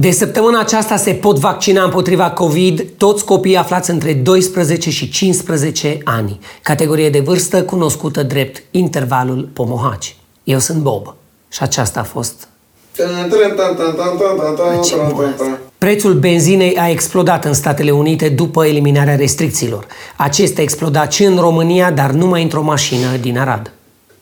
De săptămâna aceasta se pot vaccina împotriva COVID toți copiii aflați între 12 și 15 ani, categorie de vârstă cunoscută drept intervalul pomohaci. Eu sunt Bob și aceasta a fost... Prețul benzinei a explodat în Statele Unite după eliminarea restricțiilor. Acesta a explodat și în România, dar numai într-o mașină din Arad.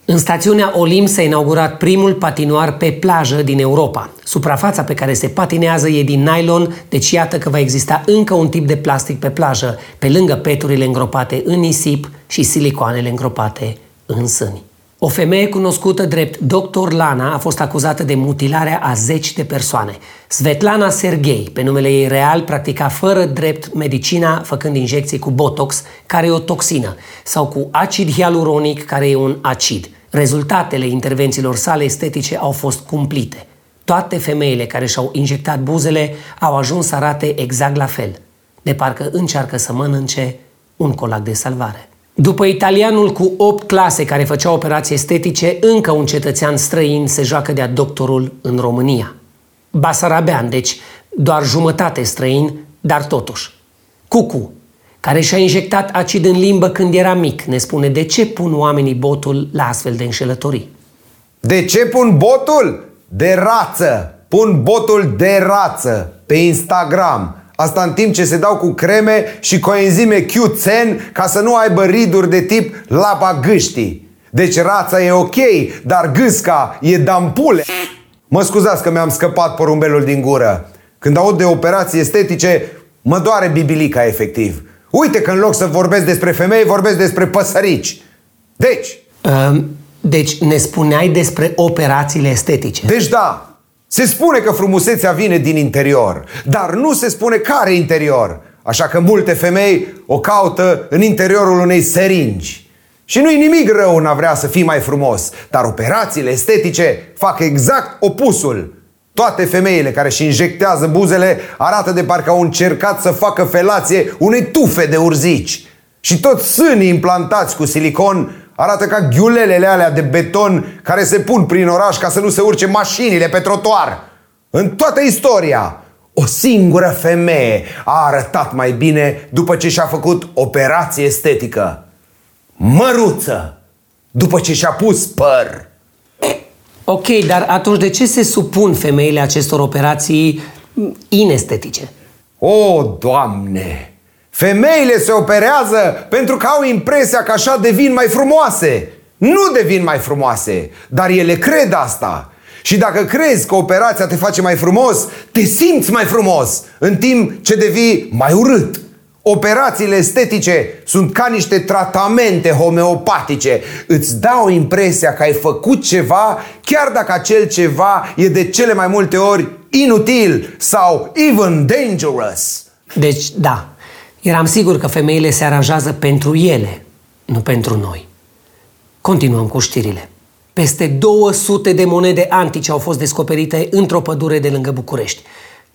În stațiunea Olim s-a inaugurat primul patinoar pe plajă din Europa. Suprafața pe care se patinează e din nylon, deci iată că va exista încă un tip de plastic pe plajă, pe lângă peturile îngropate în nisip și silicoanele îngropate în sâni. O femeie cunoscută drept Dr. Lana a fost acuzată de mutilarea a zeci de persoane. Svetlana Sergei, pe numele ei real, practica fără drept medicina făcând injecții cu Botox, care e o toxină, sau cu acid hialuronic, care e un acid. Rezultatele intervențiilor sale estetice au fost cumplite. Toate femeile care și-au injectat buzele au ajuns să arate exact la fel, de parcă încearcă să mănânce un colac de salvare. După italianul cu 8 clase care făcea operații estetice, încă un cetățean străin se joacă de-a doctorul în România. Basarabean, deci doar jumătate străin, dar totuși. Cucu, care și-a injectat acid în limbă când era mic, ne spune de ce pun oamenii botul la astfel de înșelătorii. De ce pun botul? De rață. Pun botul de rață pe Instagram. Asta în timp ce se dau cu creme și coenzime Q10 ca să nu aibă riduri de tip lapa gâștii. Deci rața e ok, dar gâsca e dampule. Mă scuzați că mi-am scăpat porumbelul din gură. Când aud de operații estetice, mă doare bibilica efectiv. Uite că în loc să vorbesc despre femei, vorbesc despre păsărici. Deci... Um, deci ne spuneai despre operațiile estetice. Deci da, se spune că frumusețea vine din interior, dar nu se spune care interior. Așa că multe femei o caută în interiorul unei seringi. Și nu-i nimic rău în a vrea să fii mai frumos, dar operațiile estetice fac exact opusul. Toate femeile care își injectează buzele arată de parcă au încercat să facă felație unei tufe de urzici. Și toți sânii implantați cu silicon arată ca ghiulelele alea de beton care se pun prin oraș ca să nu se urce mașinile pe trotuar. În toată istoria, o singură femeie a arătat mai bine după ce și-a făcut operație estetică. Măruță! După ce și-a pus păr. Ok, dar atunci de ce se supun femeile acestor operații inestetice? O, Doamne! Femeile se operează pentru că au impresia că așa devin mai frumoase. Nu devin mai frumoase, dar ele cred asta. Și dacă crezi că operația te face mai frumos, te simți mai frumos, în timp ce devii mai urât. Operațiile estetice sunt ca niște tratamente homeopatice. Îți dau impresia că ai făcut ceva, chiar dacă acel ceva e de cele mai multe ori inutil sau even dangerous. Deci, da, eram sigur că femeile se aranjează pentru ele, nu pentru noi. Continuăm cu știrile. Peste 200 de monede antice au fost descoperite într-o pădure de lângă București.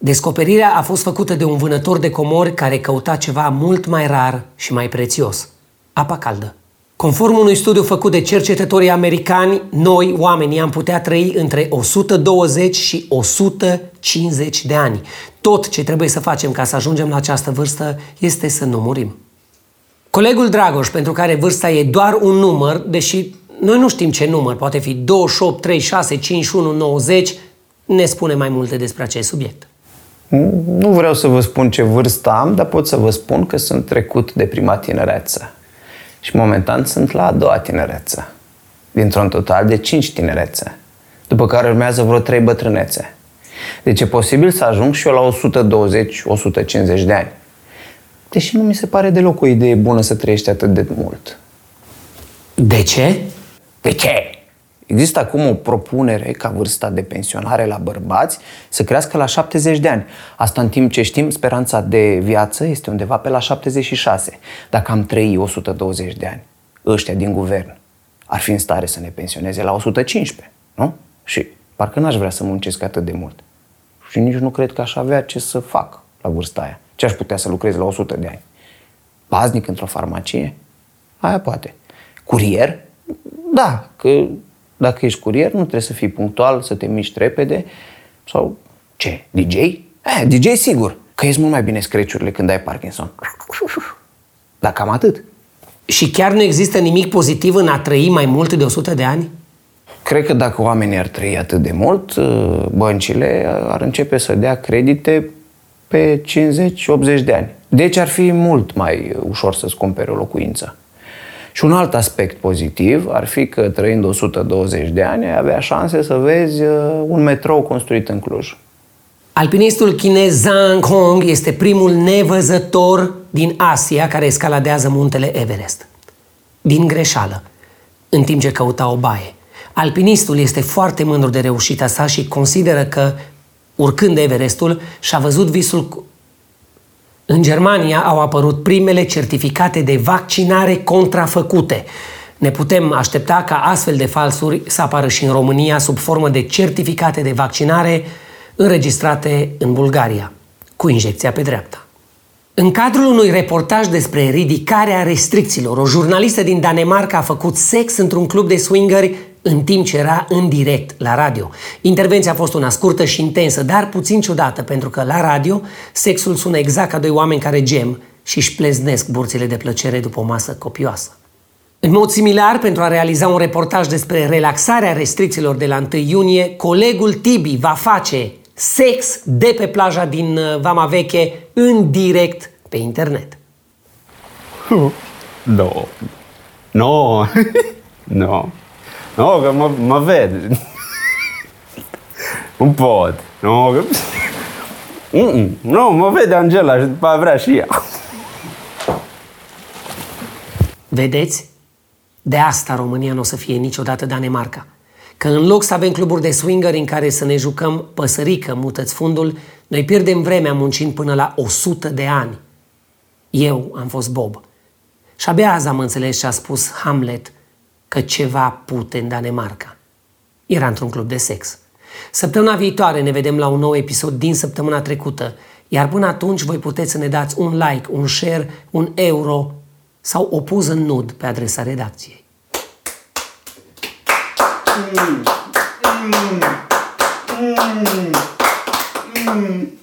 Descoperirea a fost făcută de un vânător de comori care căuta ceva mult mai rar și mai prețios, apa caldă. Conform unui studiu făcut de cercetătorii americani, noi, oamenii, am putea trăi între 120 și 150 de ani. Tot ce trebuie să facem ca să ajungem la această vârstă este să nu murim. Colegul Dragoș, pentru care vârsta e doar un număr, deși noi nu știm ce număr, poate fi 28, 36, 51, 90, ne spune mai multe despre acest subiect. Nu vreau să vă spun ce vârstă am, dar pot să vă spun că sunt trecut de prima tinereță. Și momentan sunt la a doua tinereță. Dintr-un total de cinci tinerețe. După care urmează vreo trei bătrânețe. Deci e posibil să ajung și eu la 120-150 de ani. Deși nu mi se pare deloc o idee bună să trăiești atât de mult. De ce? De ce? Există acum o propunere ca vârsta de pensionare la bărbați să crească la 70 de ani. Asta în timp ce știm, speranța de viață este undeva pe la 76. Dacă am trăi 120 de ani, ăștia din guvern ar fi în stare să ne pensioneze la 115, nu? Și parcă n-aș vrea să muncesc atât de mult. Și nici nu cred că aș avea ce să fac la vârsta aia. Ce aș putea să lucrez la 100 de ani? Paznic într-o farmacie? Aia poate. Curier? Da, că dacă ești curier, nu trebuie să fii punctual, să te miști repede. Sau ce? DJ? Eh, DJ sigur, că ești mult mai bine screciurile când ai Parkinson. Dar cam atât. Și chiar nu există nimic pozitiv în a trăi mai mult de 100 de ani? Cred că dacă oamenii ar trăi atât de mult, uh, băncile ar începe să dea credite pe 50-80 de ani. Deci ar fi mult mai ușor să-ți cumpere o locuință. Și un alt aspect pozitiv ar fi că trăind 120 de ani ai avea șanse să vezi uh, un metrou construit în Cluj. Alpinistul chinez Zhang Hong este primul nevăzător din Asia care escaladează muntele Everest. Din greșeală, în timp ce căuta o baie. Alpinistul este foarte mândru de reușita sa și consideră că, urcând Everestul, și-a văzut visul cu... În Germania au apărut primele certificate de vaccinare contrafăcute. Ne putem aștepta ca astfel de falsuri să apară și în România sub formă de certificate de vaccinare înregistrate în Bulgaria, cu injecția pe dreapta. În cadrul unui reportaj despre ridicarea restricțiilor, o jurnalistă din Danemarca a făcut sex într-un club de swingeri în timp ce era în direct la radio. Intervenția a fost una scurtă și intensă, dar puțin ciudată, pentru că la radio sexul sună exact ca doi oameni care gem și își pleznesc burțile de plăcere după o masă copioasă. În mod similar, pentru a realiza un reportaj despre relaxarea restricțiilor de la 1 iunie, colegul Tibi va face sex de pe plaja din uh, Vama Veche în direct pe internet. No. No. no. No, că mă, mă ved. nu pot. No, că... Mm-mm. Nu, mă vede Angela și după aia vrea și ea. Vedeți? De asta România nu o să fie niciodată Danemarca. Că în loc să avem cluburi de swinger în care să ne jucăm păsărică, mutăți fundul, noi pierdem vremea muncind până la 100 de ani. Eu am fost Bob. Și abia azi am înțeles ce a spus Hamlet că ceva pute în Danemarca. Era într-un club de sex. Săptămâna viitoare ne vedem la un nou episod din săptămâna trecută, iar până atunci voi puteți să ne dați un like, un share, un euro sau o poză nud pe adresa redacției. Mm. Mm. Mm.